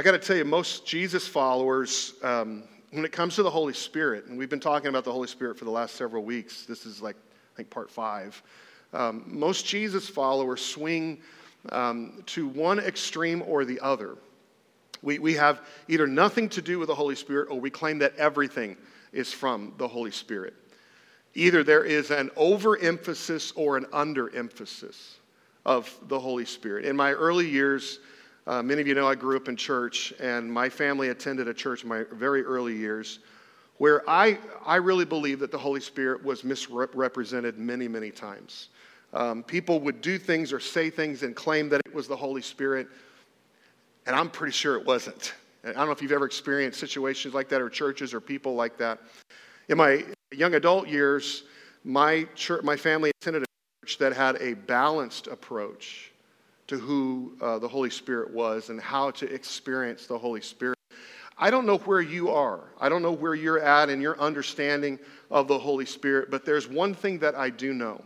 I got to tell you, most Jesus followers, um, when it comes to the Holy Spirit, and we've been talking about the Holy Spirit for the last several weeks, this is like, I think, part five. Um, most Jesus followers swing um, to one extreme or the other. We, we have either nothing to do with the Holy Spirit or we claim that everything is from the Holy Spirit. Either there is an overemphasis or an underemphasis of the Holy Spirit. In my early years, uh, many of you know I grew up in church, and my family attended a church in my very early years where I, I really believe that the Holy Spirit was misrepresented many, many times. Um, people would do things or say things and claim that it was the Holy Spirit, and I'm pretty sure it wasn't. I don't know if you've ever experienced situations like that or churches or people like that. In my young adult years, my, church, my family attended a church that had a balanced approach to who uh, the Holy Spirit was and how to experience the Holy Spirit. I don't know where you are. I don't know where you're at in your understanding of the Holy Spirit, but there's one thing that I do know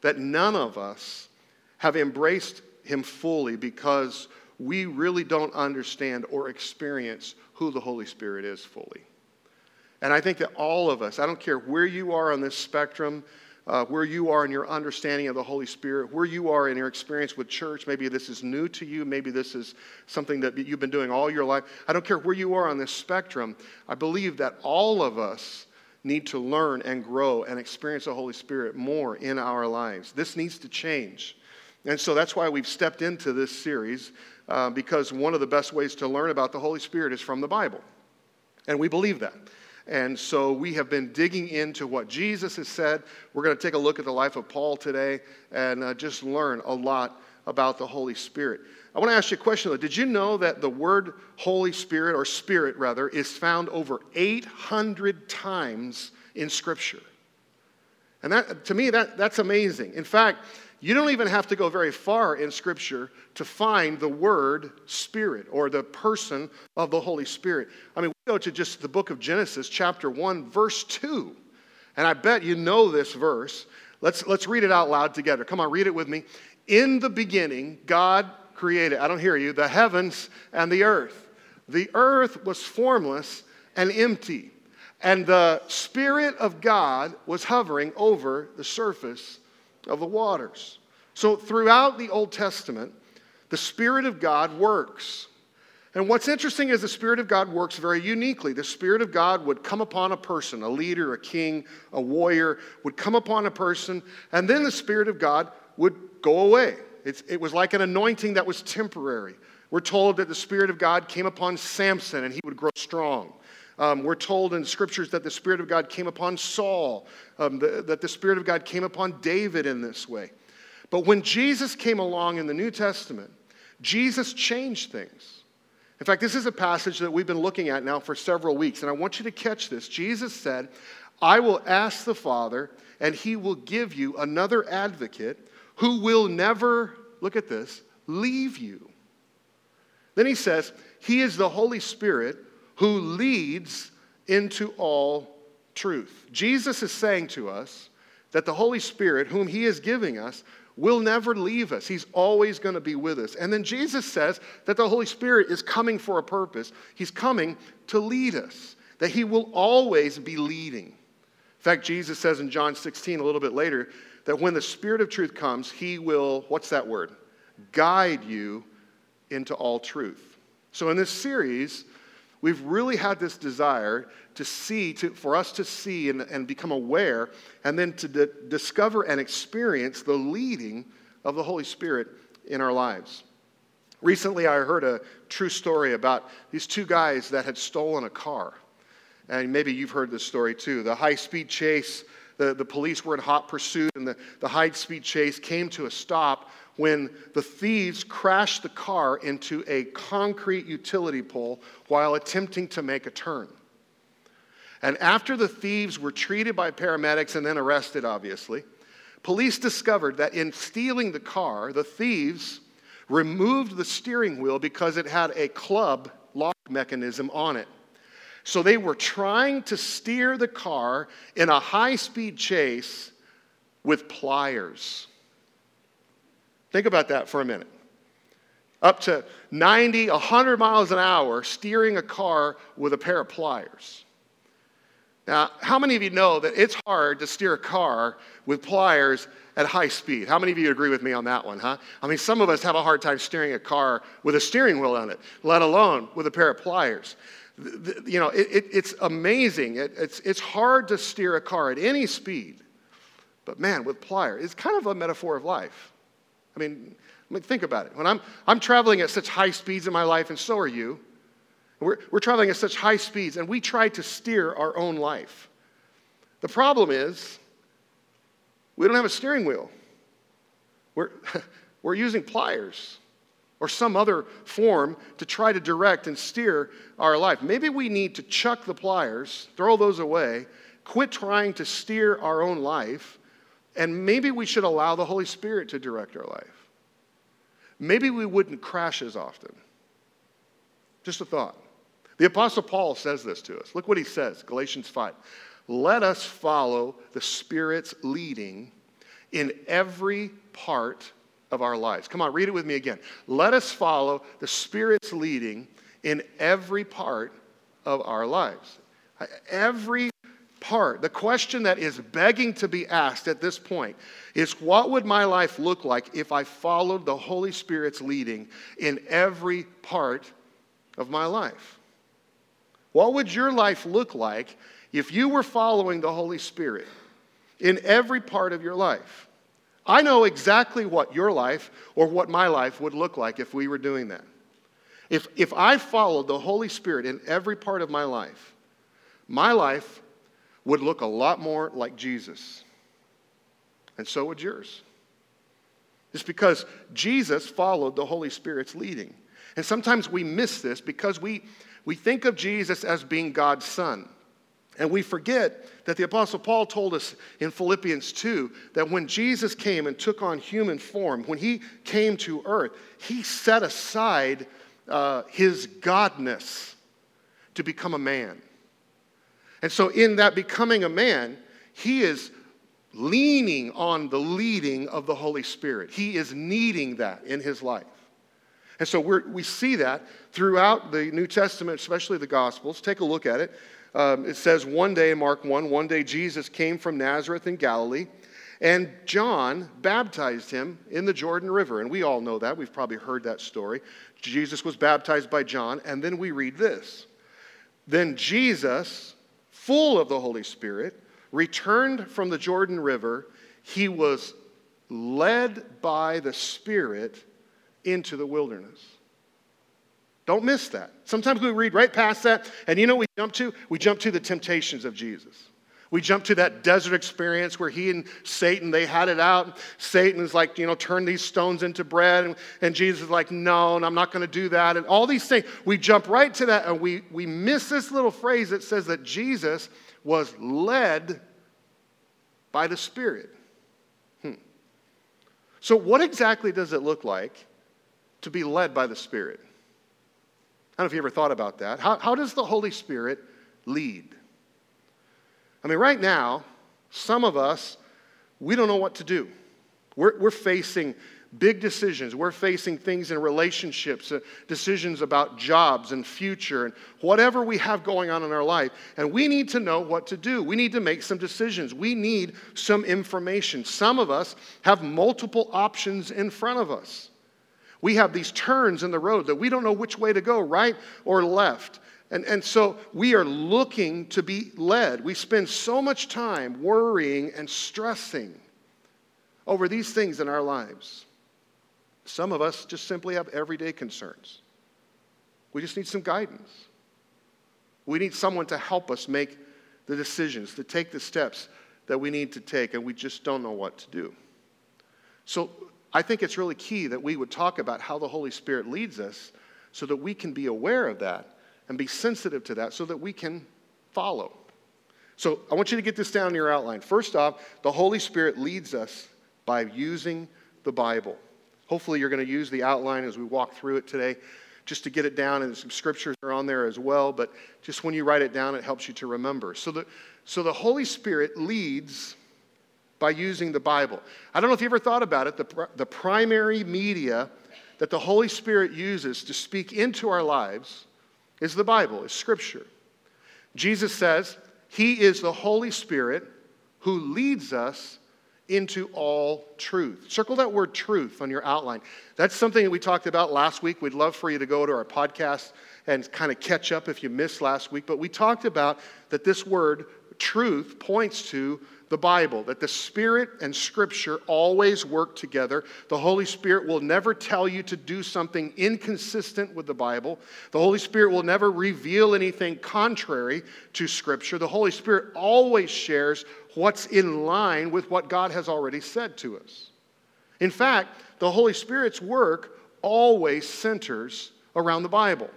that none of us have embraced him fully because we really don't understand or experience who the Holy Spirit is fully. And I think that all of us, I don't care where you are on this spectrum, uh, where you are in your understanding of the Holy Spirit, where you are in your experience with church. Maybe this is new to you. Maybe this is something that you've been doing all your life. I don't care where you are on this spectrum. I believe that all of us need to learn and grow and experience the Holy Spirit more in our lives. This needs to change. And so that's why we've stepped into this series, uh, because one of the best ways to learn about the Holy Spirit is from the Bible. And we believe that. And so we have been digging into what Jesus has said. We're going to take a look at the life of Paul today and uh, just learn a lot about the Holy Spirit. I want to ask you a question though. Did you know that the word Holy Spirit, or Spirit rather, is found over 800 times in Scripture? And that, to me, that, that's amazing. In fact, you don't even have to go very far in Scripture to find the word Spirit or the person of the Holy Spirit. I mean, we go to just the book of Genesis, chapter 1, verse 2. And I bet you know this verse. Let's, let's read it out loud together. Come on, read it with me. In the beginning, God created, I don't hear you, the heavens and the earth. The earth was formless and empty, and the Spirit of God was hovering over the surface of the waters. So, throughout the Old Testament, the Spirit of God works. And what's interesting is the Spirit of God works very uniquely. The Spirit of God would come upon a person, a leader, a king, a warrior, would come upon a person, and then the Spirit of God would go away. It's, it was like an anointing that was temporary. We're told that the Spirit of God came upon Samson and he would grow strong. Um, we're told in scriptures that the Spirit of God came upon Saul, um, the, that the Spirit of God came upon David in this way. But when Jesus came along in the New Testament, Jesus changed things. In fact, this is a passage that we've been looking at now for several weeks, and I want you to catch this. Jesus said, I will ask the Father, and he will give you another advocate who will never, look at this, leave you. Then he says, He is the Holy Spirit who leads into all truth. Jesus is saying to us that the Holy Spirit, whom He is giving us, will never leave us. He's always going to be with us. And then Jesus says that the Holy Spirit is coming for a purpose. He's coming to lead us, that He will always be leading. In fact, Jesus says in John 16, a little bit later, that when the Spirit of truth comes, He will, what's that word? Guide you into all truth. So in this series, we've really had this desire to see, to, for us to see and, and become aware, and then to d- discover and experience the leading of the Holy Spirit in our lives. Recently, I heard a true story about these two guys that had stolen a car. And maybe you've heard this story too. The high speed chase the, the police were in hot pursuit, and the, the high speed chase came to a stop when the thieves crashed the car into a concrete utility pole while attempting to make a turn. And after the thieves were treated by paramedics and then arrested, obviously, police discovered that in stealing the car, the thieves removed the steering wheel because it had a club lock mechanism on it. So they were trying to steer the car in a high speed chase with pliers. Think about that for a minute. up to 90, 100 miles an hour steering a car with a pair of pliers. Now, how many of you know that it's hard to steer a car with pliers at high speed? How many of you agree with me on that one, huh? I mean, some of us have a hard time steering a car with a steering wheel on it, let alone with a pair of pliers. You know, it, it, it's amazing. It, it's, it's hard to steer a car at any speed. But man, with pliers, it's kind of a metaphor of life. I mean, I mean, think about it. When I'm, I'm traveling at such high speeds in my life, and so are you, we're, we're traveling at such high speeds, and we try to steer our own life. The problem is, we don't have a steering wheel. We're, we're using pliers or some other form to try to direct and steer our life. Maybe we need to chuck the pliers, throw those away, quit trying to steer our own life, and maybe we should allow the Holy Spirit to direct our life maybe we wouldn't crash as often. Just a thought. The Apostle Paul says this to us. Look what he says, Galatians 5. Let us follow the Spirit's leading in every part of our lives. Come on, read it with me again. Let us follow the Spirit's leading in every part of our lives. Every part, the question that is begging to be asked at this point is what would my life look like if I followed the Holy Spirit's leading in every part of my life? What would your life look like if you were following the Holy Spirit in every part of your life? I know exactly what your life or what my life would look like if we were doing that. If, if I followed the Holy Spirit in every part of my life, my life would look a lot more like Jesus. And so would yours. It's because Jesus followed the Holy Spirit's leading. And sometimes we miss this because we, we think of Jesus as being God's son. And we forget that the Apostle Paul told us in Philippians 2 that when Jesus came and took on human form, when he came to earth, he set aside uh, his godness to become a man. And so, in that becoming a man, he is leaning on the leading of the Holy Spirit. He is needing that in his life. And so we see that throughout the New Testament, especially the Gospels. Take a look at it. Um, it says one day in Mark 1, one day Jesus came from Nazareth in Galilee, and John baptized him in the Jordan River. And we all know that. We've probably heard that story. Jesus was baptized by John, and then we read this. Then Jesus, full of the Holy Spirit, returned from the Jordan River. He was led by the Spirit into the wilderness. Don't miss that. Sometimes we read right past that, and you know we jump to? We jump to the temptations of Jesus. We jump to that desert experience where he and Satan, they had it out. Satan is like, you know, turn these stones into bread. And, and Jesus is like, no, and I'm not going to do that. And all these things. We jump right to that and we, we miss this little phrase that says that Jesus was led by the Spirit. Hmm. So, what exactly does it look like to be led by the Spirit? I don't know if you ever thought about that. How, how does the Holy Spirit lead? I mean, right now, some of us, we don't know what to do. We're, we're facing big decisions. We're facing things in relationships, uh, decisions about jobs and future, and whatever we have going on in our life. And we need to know what to do. We need to make some decisions. We need some information. Some of us have multiple options in front of us. We have these turns in the road that we don't know which way to go, right or left. And, and so we are looking to be led. We spend so much time worrying and stressing over these things in our lives. Some of us just simply have everyday concerns. We just need some guidance. We need someone to help us make the decisions, to take the steps that we need to take, and we just don't know what to do. So I think it's really key that we would talk about how the Holy Spirit leads us so that we can be aware of that and be sensitive to that so that we can follow. So I want you to get this down in your outline. First off, the Holy Spirit leads us by using the Bible. Hopefully, you're going to use the outline as we walk through it today just to get it down, and some scriptures are on there as well. But just when you write it down, it helps you to remember. So the, so the Holy Spirit leads by using the Bible. I don't know if you ever thought about it, the, the primary media that the Holy Spirit uses to speak into our lives is the Bible, is Scripture. Jesus says, He is the Holy Spirit who leads us into all truth. Circle that word truth on your outline. That's something that we talked about last week. We'd love for you to go to our podcast and kind of catch up if you missed last week. But we talked about that this word truth points to the Bible, that the Spirit and Scripture always work together. The Holy Spirit will never tell you to do something inconsistent with the Bible. The Holy Spirit will never reveal anything contrary to Scripture. The Holy Spirit always shares what's in line with what God has already said to us. In fact, the Holy Spirit's work always centers around the Bible.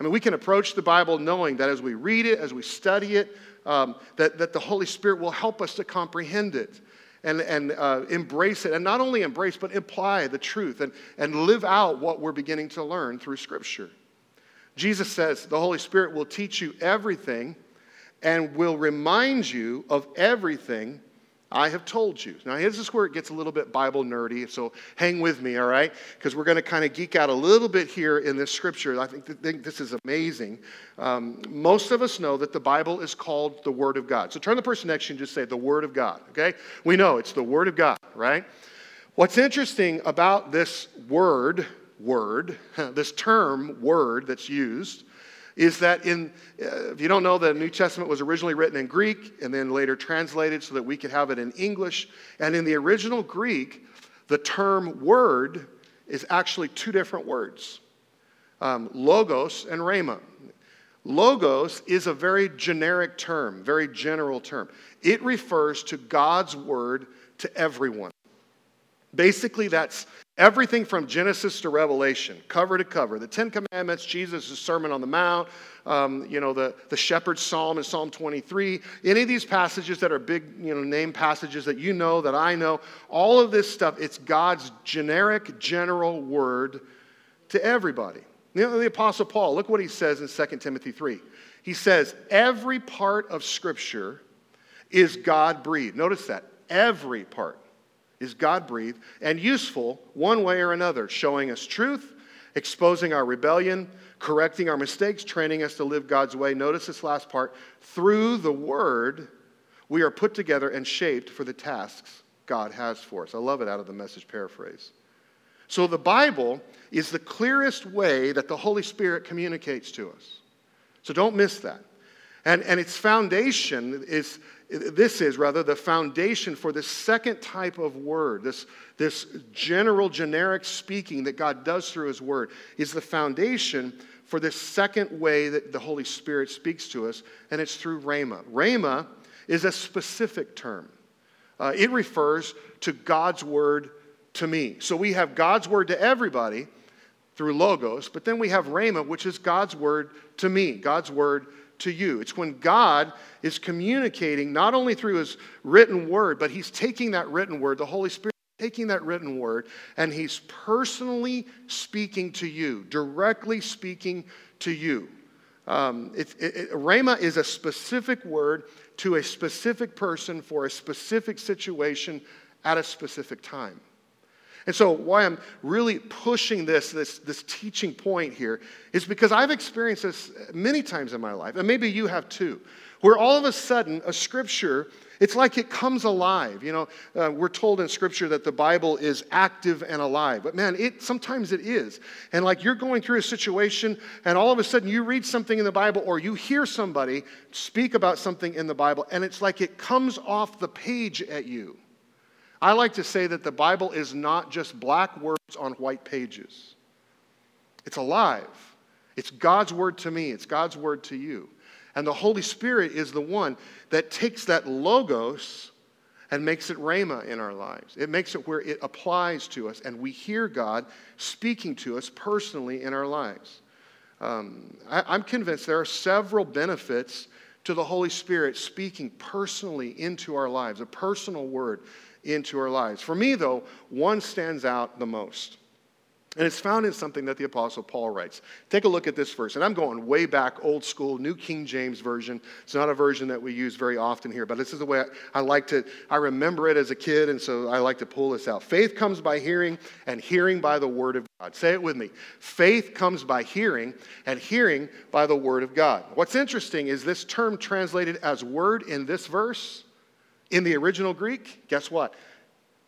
I mean, we can approach the Bible knowing that as we read it, as we study it, um, that, that the Holy Spirit will help us to comprehend it and, and uh, embrace it. And not only embrace, but apply the truth and, and live out what we're beginning to learn through Scripture. Jesus says the Holy Spirit will teach you everything and will remind you of everything I have told you. Now, here's this is where it gets a little bit Bible nerdy, so hang with me, all right? Because we're going to kind of geek out a little bit here in this scripture. I think, think this is amazing. Um, most of us know that the Bible is called the Word of God. So turn the person next to you and just say, the Word of God, okay? We know it's the Word of God, right? What's interesting about this word, word, this term, word that's used, is that in, uh, if you don't know, the New Testament was originally written in Greek and then later translated so that we could have it in English. And in the original Greek, the term word is actually two different words um, logos and rhema. Logos is a very generic term, very general term. It refers to God's word to everyone. Basically, that's Everything from Genesis to Revelation, cover to cover. The Ten Commandments, Jesus' Sermon on the Mount, um, you know, the, the shepherd's psalm in Psalm 23, any of these passages that are big, you know, name passages that you know, that I know, all of this stuff, it's God's generic, general word to everybody. You know, the Apostle Paul, look what he says in 2 Timothy 3. He says, every part of Scripture is God breathed. Notice that. Every part is God breathed and useful one way or another, showing us truth, exposing our rebellion, correcting our mistakes, training us to live God's way. Notice this last part. Through the word, we are put together and shaped for the tasks God has for us. I love it out of the message paraphrase. So the Bible is the clearest way that the Holy Spirit communicates to us. So don't miss that. And, and its foundation is, this is rather the foundation for the second type of word, this, this general, generic speaking that God does through His word, is the foundation for this second way that the Holy Spirit speaks to us, and it's through Rhema. Rhema is a specific term, uh, it refers to God's word to me. So we have God's word to everybody through Logos, but then we have Rhema, which is God's word to me, God's word to you. It's when God is communicating not only through his written word, but he's taking that written word, the Holy Spirit taking that written word, and he's personally speaking to you, directly speaking to you. Um, it, it, it, Rhema is a specific word to a specific person for a specific situation at a specific time. And so, why I'm really pushing this, this, this teaching point here, is because I've experienced this many times in my life, and maybe you have too, where all of a sudden a scripture, it's like it comes alive. You know, uh, we're told in scripture that the Bible is active and alive, but man, it sometimes it is. And like you're going through a situation, and all of a sudden you read something in the Bible, or you hear somebody speak about something in the Bible, and it's like it comes off the page at you. I like to say that the Bible is not just black words on white pages, it's alive. It's God's word to me, it's God's word to you. And the Holy Spirit is the one that takes that logos and makes it rhema in our lives. It makes it where it applies to us, and we hear God speaking to us personally in our lives. Um, I, am convinced there are several benefits to the Holy Spirit speaking personally into our lives, a personal word into our lives. For me, though, one stands out the most. And it's found in something that the Apostle Paul writes. Take a look at this verse. And I'm going way back, old school, New King James Version. It's not a version that we use very often here, but this is the way I, I like to, I remember it as a kid, and so I like to pull this out. Faith comes by hearing, and hearing by the word of God. Say it with me. Faith comes by hearing, and hearing by the word of God. What's interesting is this term translated as word in this verse, in the original Greek, guess what?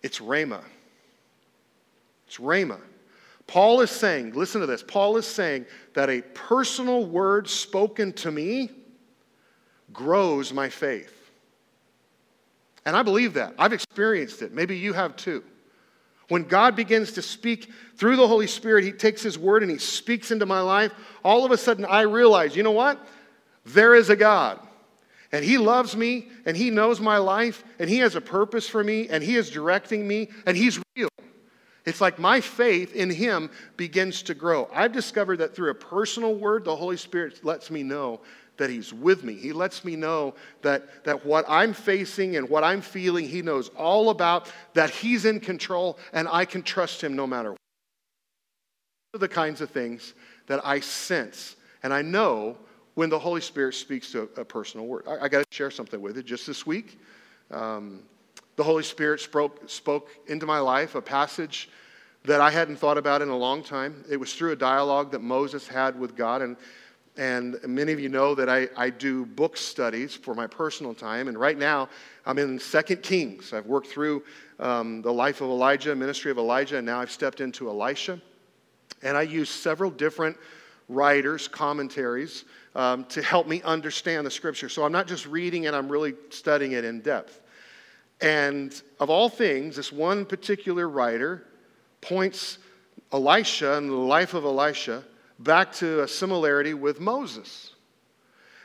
It's rhema. It's rhema. Paul is saying, listen to this, Paul is saying that a personal word spoken to me grows my faith. And I believe that. I've experienced it. Maybe you have too. When God begins to speak through the Holy Spirit, He takes His word and He speaks into my life, all of a sudden I realize, you know what? There is a God. And He loves me, and He knows my life, and He has a purpose for me, and He is directing me, and He's real. It's like my faith in Him begins to grow. I've discovered that through a personal word, the Holy Spirit lets me know that He's with me. He lets me know that, that what I'm facing and what I'm feeling, He knows all about, that He's in control, and I can trust Him no matter what. These are the kinds of things that I sense and I know when the Holy Spirit speaks to a, personal word. I, I got to share something with you just this week. Um, the Holy Spirit spoke, spoke into my life a passage that I hadn't thought about in a long time. It was through a dialogue that Moses had with God. And, and many of you know that I, I do book studies for my personal time. And right now, I'm in Second Kings. I've worked through um, the life of Elijah, ministry of Elijah, and now I've stepped into Elisha. And I use several different writers, commentaries, um, to help me understand the scripture. So I'm not just reading it, I'm really studying it in depth. And of all things, this one particular writer points Elisha and the life of Elisha back to a similarity with Moses.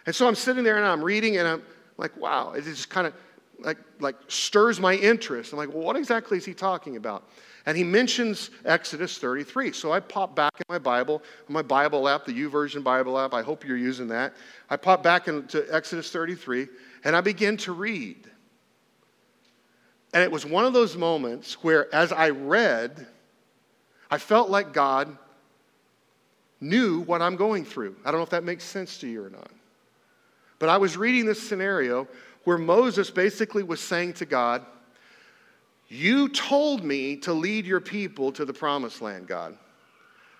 And so I'm sitting there and I'm reading and I'm like, wow, it just kind of like, like stirs my interest. I'm like, well, what exactly is he talking about? And he mentions Exodus 33. So I pop back in my Bible, my Bible app, the YouVersion Bible app. I hope you're using that. I pop back into Exodus 33 and I begin to read. And it was one of those moments where, as I read, I felt like God knew what I'm going through. I don't know if that makes sense to you or not. But I was reading this scenario where Moses basically was saying to God, You told me to lead your people to the promised land, God.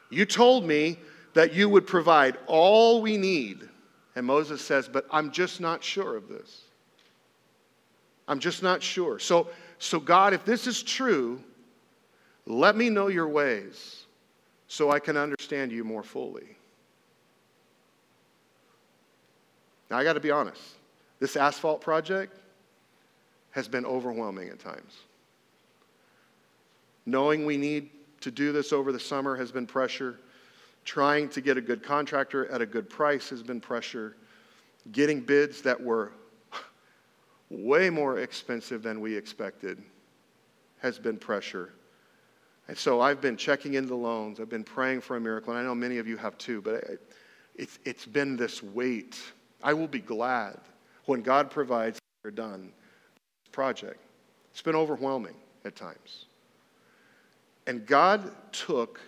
You told me that you would provide all we need. And Moses says, But I'm just not sure of this. I'm just not sure. So, so God, if this is true, let me know your ways so I can understand you more fully. Now, I got to be honest. This asphalt project has been overwhelming at times. Knowing we need to do this over the summer has been pressure. Trying to get a good contractor at a good price has been pressure. Getting bids that were way more expensive than we expected, has been pressure. And so I've been checking into loans. I've been praying for a miracle. And I know many of you have too, but it's, it's been this weight. I will be glad when God provides they're done this project. It's been overwhelming at times. And God took,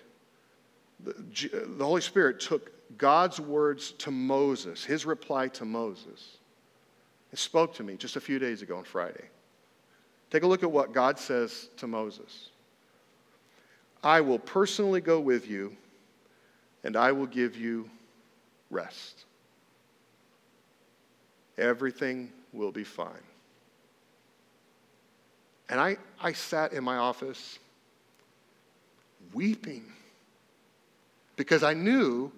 the, Holy Spirit took God's words to Moses, his reply to Moses, it spoke to me just a few days ago on Friday. Take a look at what God says to Moses I will personally go with you, and I will give you rest. Everything will be fine. And I, I sat in my office weeping because I knew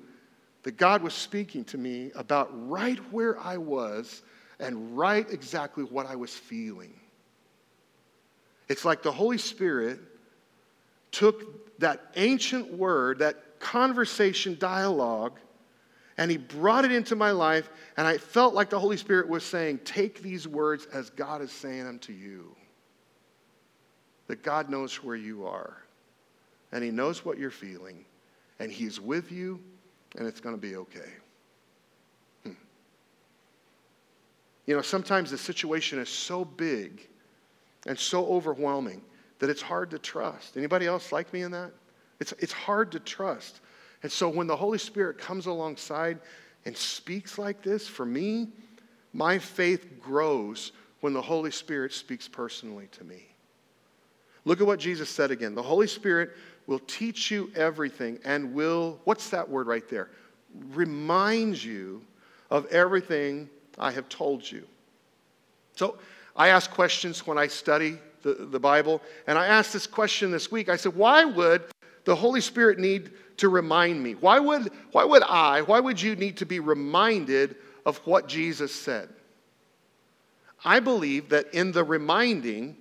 that God was speaking to me about right where I was and right exactly what I was feeling. It's like the Holy Spirit took that ancient word, that conversation dialogue, and he brought it into my life, and I felt like the Holy Spirit was saying, Take these words as God is saying them to you. That God knows where you are, and he knows what you're feeling, and he's with you, and it's going to be okay. Hmm. You know, sometimes the situation is so big and so overwhelming that it's hard to trust. Anybody else like me in that? It's, it's hard to trust. And so when the Holy Spirit comes alongside and speaks like this, for me, my faith grows when the Holy Spirit speaks personally to me. Look at what Jesus said again. The Holy Spirit will teach you everything and will, what's that word right there? Remind you of everything I have told you. So I ask questions when I study the, the Bible, and I asked this question this week. I said, Why would the Holy Spirit need to remind me? Why would, why would I, why would you need to be reminded of what Jesus said? I believe that in the reminding,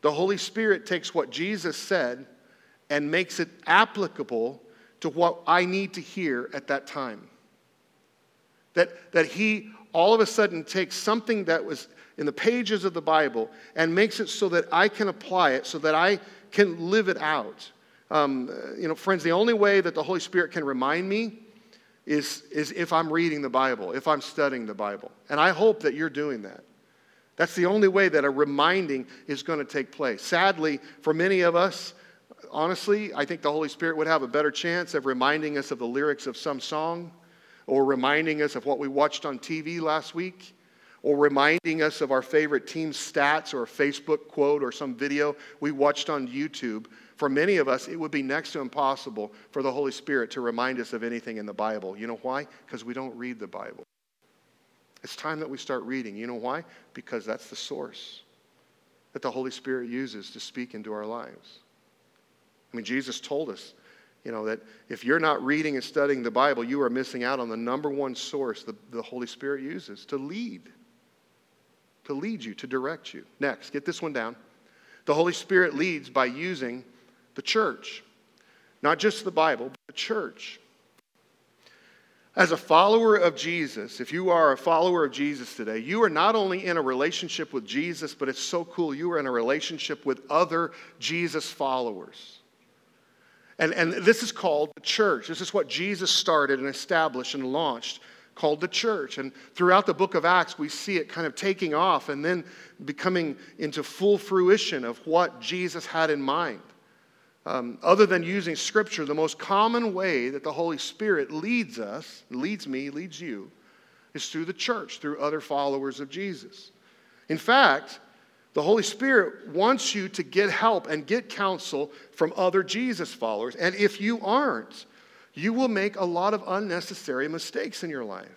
the Holy Spirit takes what Jesus said and makes it applicable to what I need to hear at that time. That, that He all of a sudden takes something that was in the pages of the Bible and makes it so that I can apply it, so that I can live it out. Um, you know, friends, the only way that the Holy Spirit can remind me is, is if I'm reading the Bible, if I'm studying the Bible. And I hope that you're doing that. That's the only way that a reminding is going to take place. Sadly, for many of us, honestly, I think the Holy Spirit would have a better chance of reminding us of the lyrics of some song, or reminding us of what we watched on TV last week, or reminding us of our favorite team stats, or a Facebook quote, or some video we watched on YouTube. For many of us, it would be next to impossible for the Holy Spirit to remind us of anything in the Bible. You know why? Because we don't read the Bible. It's time that we start reading. You know why? Because that's the source that the Holy Spirit uses to speak into our lives. I mean, Jesus told us, you know, that if you're not reading and studying the Bible, you are missing out on the number one source the, the Holy Spirit uses to lead, to lead you, to direct you. Next, get this one down. The Holy Spirit leads by using the church, not just the Bible, but the church. As a follower of Jesus, if you are a follower of Jesus today, you are not only in a relationship with Jesus, but it's so cool, you are in a relationship with other Jesus followers. And, and this is called the church. This is what Jesus started and established and launched, called the church. And throughout the book of Acts, we see it kind of taking off and then becoming into full fruition of what Jesus had in mind. Um, other than using Scripture, the most common way that the Holy Spirit leads us, leads me, leads you, is through the church, through other followers of Jesus. In fact, the Holy Spirit wants you to get help and get counsel from other Jesus followers. And if you aren't, you will make a lot of unnecessary mistakes in your life.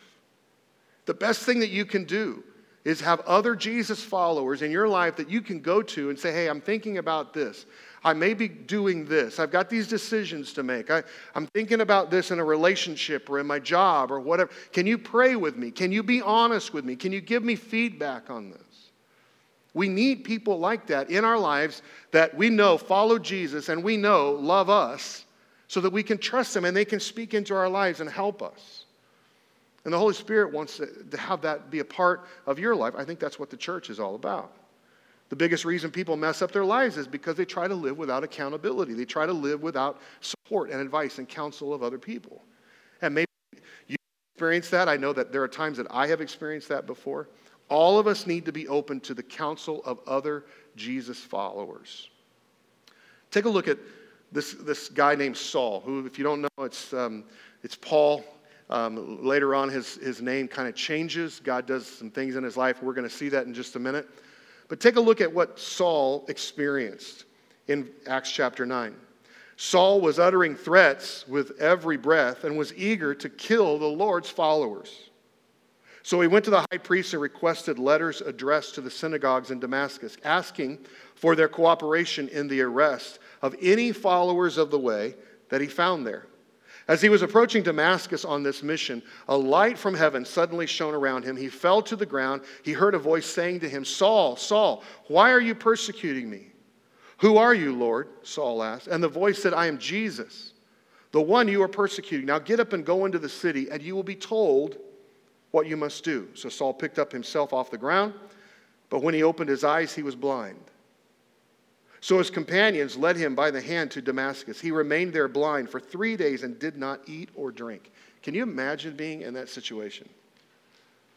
The best thing that you can do is have other Jesus followers in your life that you can go to and say, Hey, I'm thinking about this. I may be doing this. I've got these decisions to make. I, am thinking about this in a relationship or in my job or whatever. Can you pray with me? Can you be honest with me? Can you give me feedback on this? We need people like that in our lives that we know follow Jesus and we know love us so that we can trust them and they can speak into our lives and help us. And the Holy Spirit wants to have that be a part of your life. I think that's what the church is all about. The biggest reason people mess up their lives is because they try to live without accountability. They try to live without support and advice and counsel of other people. And maybe you experience that. I know that there are times that I have experienced that before. All of us need to be open to the counsel of other Jesus followers. Take a look at this, this guy named Saul, who, if you don't know, it's, um, it's Paul. Um, later on, his, his name kind of changes. God does some things in his life. We're going to see that in just a minute. But take a look at what Saul experienced in Acts chapter 9. Saul was uttering threats with every breath and was eager to kill the Lord's followers. So he went to the high priest and requested letters addressed to the synagogues in Damascus, asking for their cooperation in the arrest of any followers of the way that he found there. As he was approaching Damascus on this mission, a light from heaven suddenly shone around him. He fell to the ground. He heard a voice saying to him, Saul, Saul, why are you persecuting me? Who are you, Lord? Saul asked. And the voice said, I am Jesus, the one you are persecuting. Now get up and go into the city, and you will be told what you must do. So Saul picked up himself off the ground, but when he opened his eyes, he was blind. So his companions led him by the hand to Damascus. He remained there blind for three days and did not eat or drink. Can you imagine being in that situation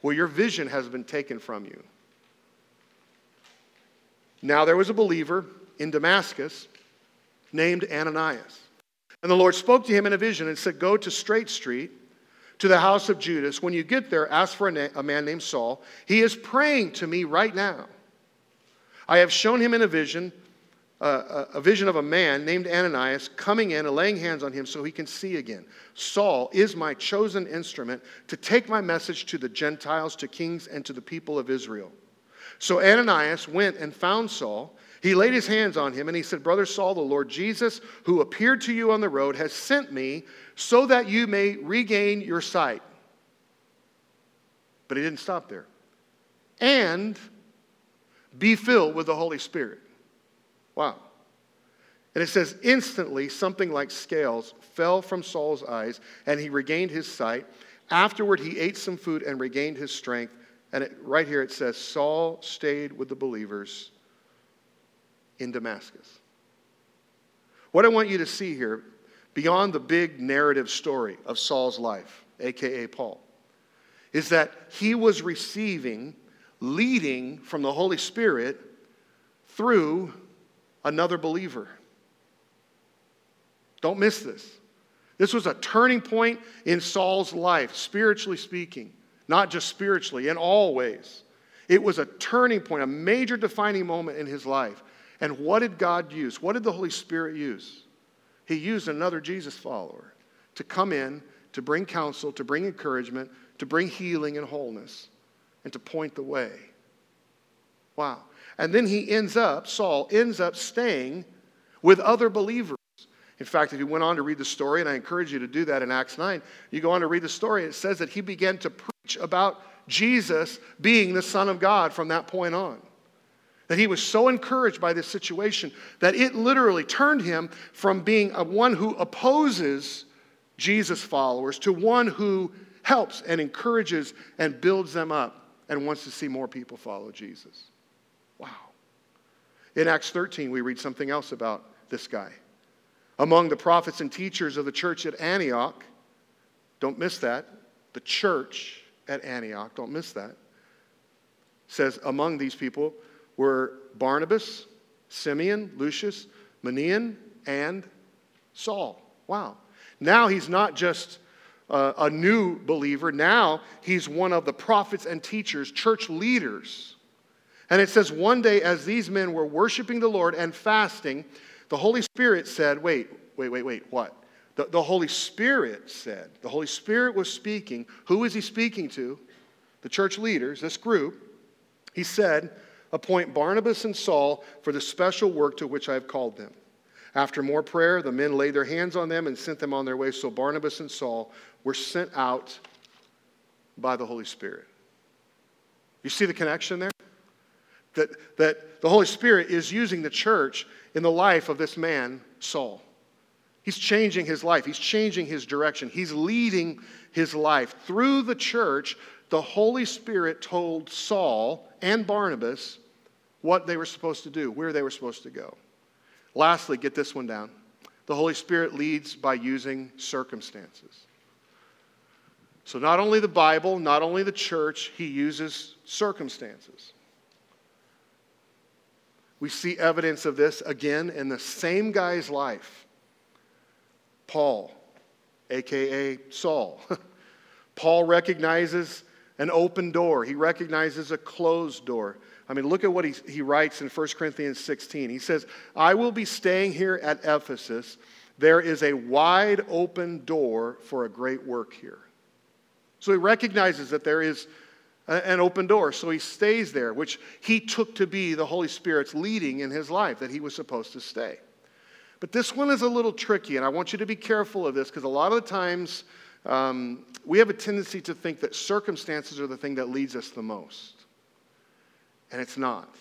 where your vision has been taken from you? Now there was a believer in Damascus named Ananias. And the Lord spoke to him in a vision and said, Go to Straight Street to the house of Judas. When you get there, ask for a, na- a man named Saul. He is praying to me right now. I have shown him in a vision, uh, a, a vision of a man named Ananias coming in and laying hands on him so he can see again. Saul is my chosen instrument to take my message to the Gentiles, to kings, and to the people of Israel. So Ananias went and found Saul. He laid his hands on him and he said, Brother Saul, the Lord Jesus, who appeared to you on the road, has sent me so that you may regain your sight. But he didn't stop there. And be filled with the Holy Spirit. Wow. And it says, instantly, something like scales fell from Saul's eyes, and he regained his sight. Afterward, he ate some food and regained his strength. And it, right here it says, Saul stayed with the believers in Damascus. What I want you to see here, beyond the big narrative story of Saul's life, aka Paul, is that he was receiving leading from the Holy Spirit through another believer. Don't miss this. This was a turning point in Saul's life, spiritually speaking, not just spiritually, in all ways. It was a turning point, a major defining moment in his life. And what did God use? What did the Holy Spirit use? He used another Jesus follower to come in, to bring counsel, to bring encouragement, to bring healing and wholeness and to point the way. Wow. And then he ends up, Saul ends up staying with other believers. In fact, if you went on to read the story, and I encourage you to do that in Acts 9, you go on to read the story, it says that he began to preach about Jesus being the Son of God from that point on. That he was so encouraged by this situation that it literally turned him from being a one who opposes Jesus followers to one who helps and encourages and builds them up and wants to see more people follow Jesus. Wow. In Acts 13, we read something else about this guy. Among the prophets and teachers of the church at Antioch, don't miss that, the church at Antioch, don't miss that, says among these people were Barnabas, Simeon, Lucius, Manaen, and Saul. Wow. Now he's not just uh, a new believer. Now he's one of the prophets and teachers, church leaders. And it says, one day as these men were worshiping the Lord and fasting, the Holy Spirit said, Wait, wait, wait, wait, what? The, the Holy Spirit said, the Holy Spirit was speaking. Who is he speaking to? The church leaders, this group. He said, Appoint Barnabas and Saul for the special work to which I have called them. After more prayer, the men laid their hands on them and sent them on their way. So Barnabas and Saul were sent out by the Holy Spirit. You see the connection there? That, that the Holy Spirit is using the church in the life of this man, Saul. He's changing his life, he's changing his direction, he's leading his life. Through the church, the Holy Spirit told Saul and Barnabas what they were supposed to do, where they were supposed to go. Lastly, get this one down. The Holy Spirit leads by using circumstances. So, not only the Bible, not only the church, he uses circumstances. We see evidence of this again in the same guy's life Paul, aka Saul. Paul recognizes an open door, he recognizes a closed door. I mean, look at what he, he writes in 1 Corinthians 16. He says, I will be staying here at Ephesus. There is a wide open door for a great work here. So he recognizes that there is an open door. So he stays there, which he took to be the Holy Spirit's leading in his life, that he was supposed to stay. But this one is a little tricky, and I want you to be careful of this because a lot of the times um, we have a tendency to think that circumstances are the thing that leads us the most. And it's not.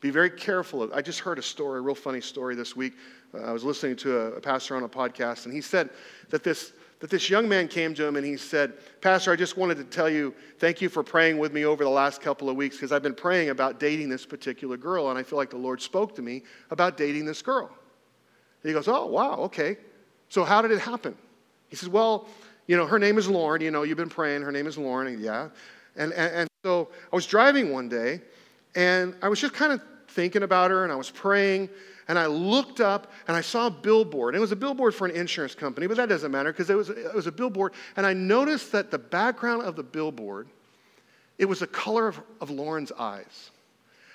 Be very careful. Of, I just heard a story, a real funny story this week. Uh, I was listening to a, a pastor on a podcast, and he said that this that this young man came to him and he said, Pastor, I just wanted to tell you, thank you for praying with me over the last couple of weeks because I've been praying about dating this particular girl and I feel like the Lord spoke to me about dating this girl. And he goes, Oh, wow, okay. So how did it happen? He says, Well, you know, her name is Lauren. You know, you've been praying. Her name is Lauren. And, yeah. And, and, and so I was driving one day and I was just kind of thinking about her and I was praying and I looked up and I saw a billboard. It was a billboard for an insurance company, but that doesn't matter because it was, it was a billboard. And I noticed that the background of the billboard, it was the color of, of Lauren's eyes.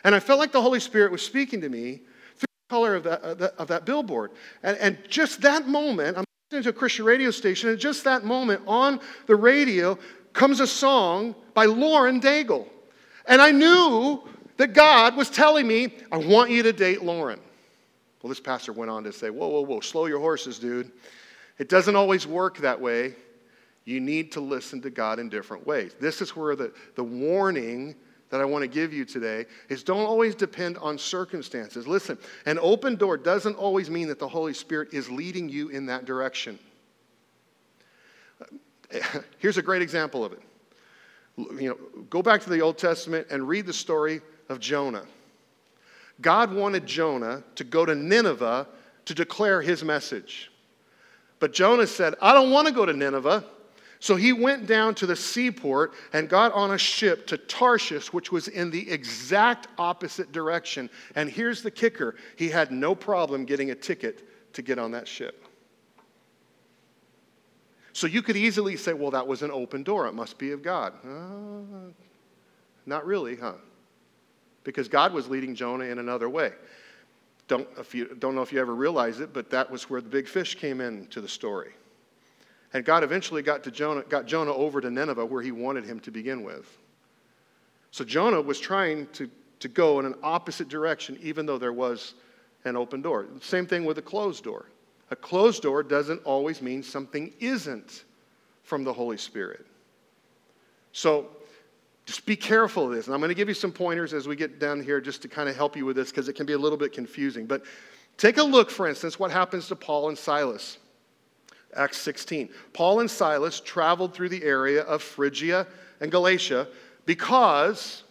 And I felt like the Holy Spirit was speaking to me through the color of that, of that, of that billboard. And, and just that moment, I'm listening to a Christian radio station, and just that moment on the radio comes a song by Lauren Daigle. And I knew that God was telling me, I want you to date Lauren. Well, this pastor went on to say, Whoa, whoa, whoa, slow your horses, dude. It doesn't always work that way. You need to listen to God in different ways. This is where the, the warning that I want to give you today is don't always depend on circumstances. Listen, an open door doesn't always mean that the Holy Spirit is leading you in that direction. Here's a great example of it. You know, go back to the Old Testament and read the story of Jonah. God wanted Jonah to go to Nineveh to declare his message. But Jonah said, I don't want to go to Nineveh. So he went down to the seaport and got on a ship to Tarshish, which was in the exact opposite direction. And here's the kicker he had no problem getting a ticket to get on that ship. So you could easily say, well, that was an open door. It must be of God. Uh, not really, huh? Because God was leading Jonah in another way. Don't, if you, don't know if you ever realized it, but that was where the big fish came into the story. And God eventually got, to Jonah, got Jonah over to Nineveh where he wanted him to begin with. So Jonah was trying to, to go in an opposite direction, even though there was an open door. Same thing with a closed door. A closed door doesn't always mean something isn't from the Holy Spirit. So just be careful of this. And I'm going to give you some pointers as we get down here just to kind of help you with this because it can be a little bit confusing. But take a look, for instance, what happens to Paul and Silas. Acts 16. Paul and Silas traveled through the area of Phrygia and Galatia because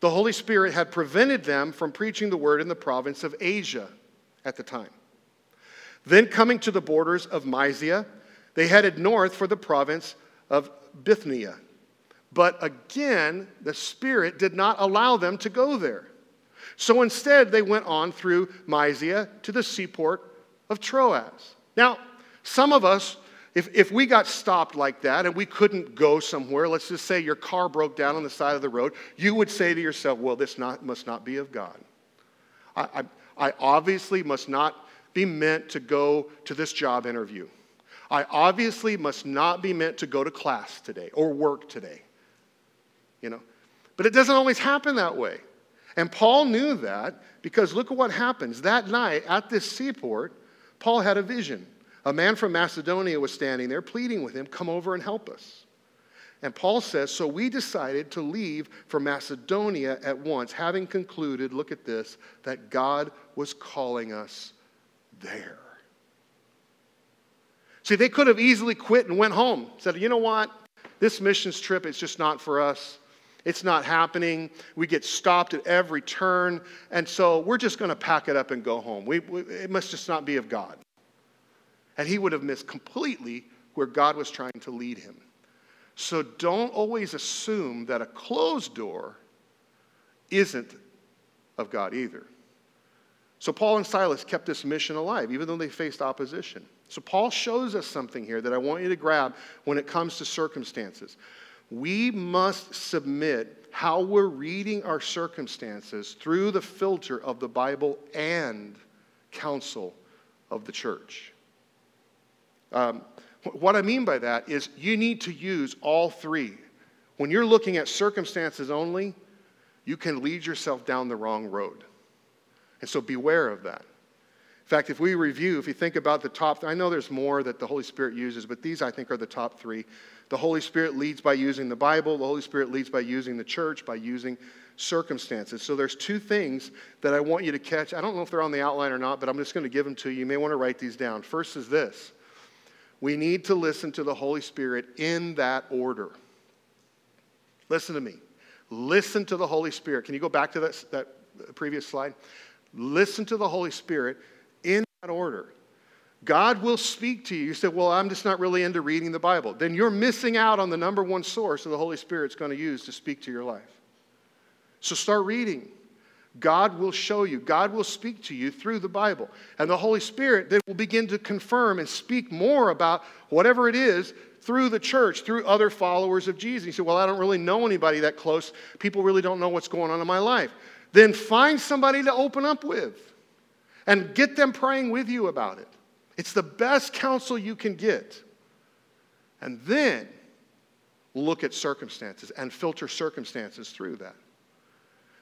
the Holy Spirit had prevented them from preaching the word in the province of Asia at the time. Then, coming to the borders of Mysia, they headed north for the province of Bithynia. But again, the Spirit did not allow them to go there. So instead, they went on through Mysia to the seaport of Troas. Now, some of us, if, if we got stopped like that and we couldn't go somewhere, let's just say your car broke down on the side of the road, you would say to yourself, well, this not, must not be of God. I, I, I obviously must not be meant to go to this job interview. I obviously must not be meant to go to class today or work today you know. But it doesn't always happen that way. And Paul knew that because look at what happens. That night at this seaport, Paul had a vision. A man from Macedonia was standing there pleading with him, Come over and help us. And Paul says, So we decided to leave for Macedonia at once, having concluded, look at this, that God was calling us there. See, they could have easily quit and went home, said, You know what? This missions trip, is just not for us. It's not happening. We get stopped at every turn. And so we're just going to pack it up and go home. We, we, it must just not be of God. And he would have missed completely where God was trying to lead him. So don't always assume that a closed door isn't of God either. So Paul and Silas kept this mission alive, even though they faced opposition. So Paul shows us something here that I want you to grab when it comes to circumstances we must submit how we're reading our circumstances through the filter of the Bible and counsel of the church. Um, what I mean by that is you need to use all three. When you're looking at circumstances only, you can lead yourself down the wrong road. And so beware of that. In fact, if we review, if you think about the top, I know there's more that the Holy Spirit uses, but these I think are the top three. The Holy Spirit leads by using the Bible, the Holy Spirit leads by using the church, by using circumstances. So there's two things that I want you to catch. I don't know if they're on the outline or not, but I'm just going to give them to you. You may want to write these down. First is this we need to listen to the Holy Spirit in that order. Listen to me. Listen to the Holy Spirit. Can you go back to that, that previous slide? Listen to the Holy Spirit in that order. God will speak to you. You say, Well, I'm just not really into reading the Bible. Then you're missing out on the number one source that the Holy Spirit's going to use to speak to your life. So start reading. God will show you, God will speak to you through the Bible. And the Holy Spirit then will begin to confirm and speak more about whatever it is through the church, through other followers of Jesus. You say, Well, I don't really know anybody that close. People really don't know what's going on in my life. Then find somebody to open up with and get them praying with you about it. It's the best counsel you can get. And then look at circumstances and filter circumstances through that.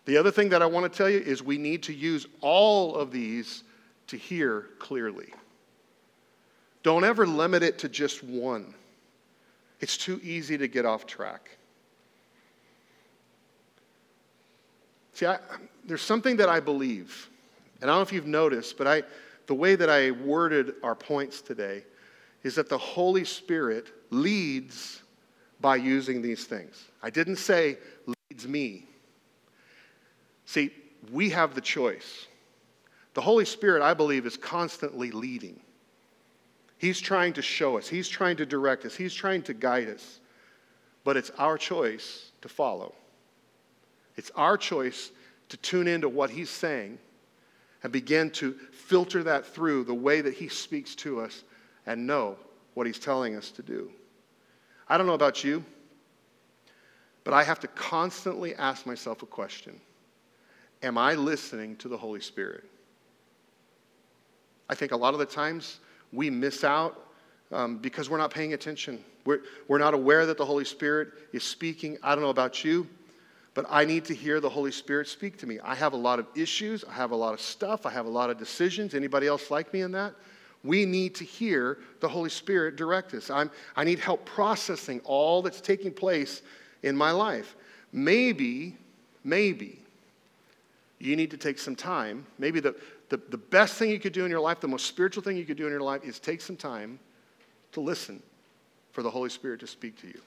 The other thing that I want to tell you is we need to use all of these to hear clearly. Don't ever limit it to just one. It's too easy to get off track. See, I, there's something that I believe, and I don't know if you've noticed, but I, the way that I worded our points today is that the Holy Spirit leads by using these things. I didn't say leads me. See, we have the choice. The Holy Spirit, I believe, is constantly leading. He's trying to show us, He's trying to direct us, He's trying to guide us. But it's our choice to follow. It's our choice to tune into what He's saying and begin to filter that through the way that He speaks to us and know what He's telling us to do. I don't know about you, but I have to constantly ask myself a question Am I listening to the Holy Spirit? I think a lot of the times we miss out um, because we're not paying attention. We're, we're not aware that the Holy Spirit is speaking. I don't know about you, but I need to hear the Holy Spirit speak to me. I have a lot of issues, I have a lot of stuff, I have a lot of decisions. Anybody else like me in that? We need to hear the Holy Spirit direct us. I'm, I need help processing all that's taking place in my life. Maybe, maybe you need to take some time. Maybe the, the, the best thing you could do in your life, the most spiritual thing you could do in your life, is take some time to listen for the Holy Spirit to speak to you.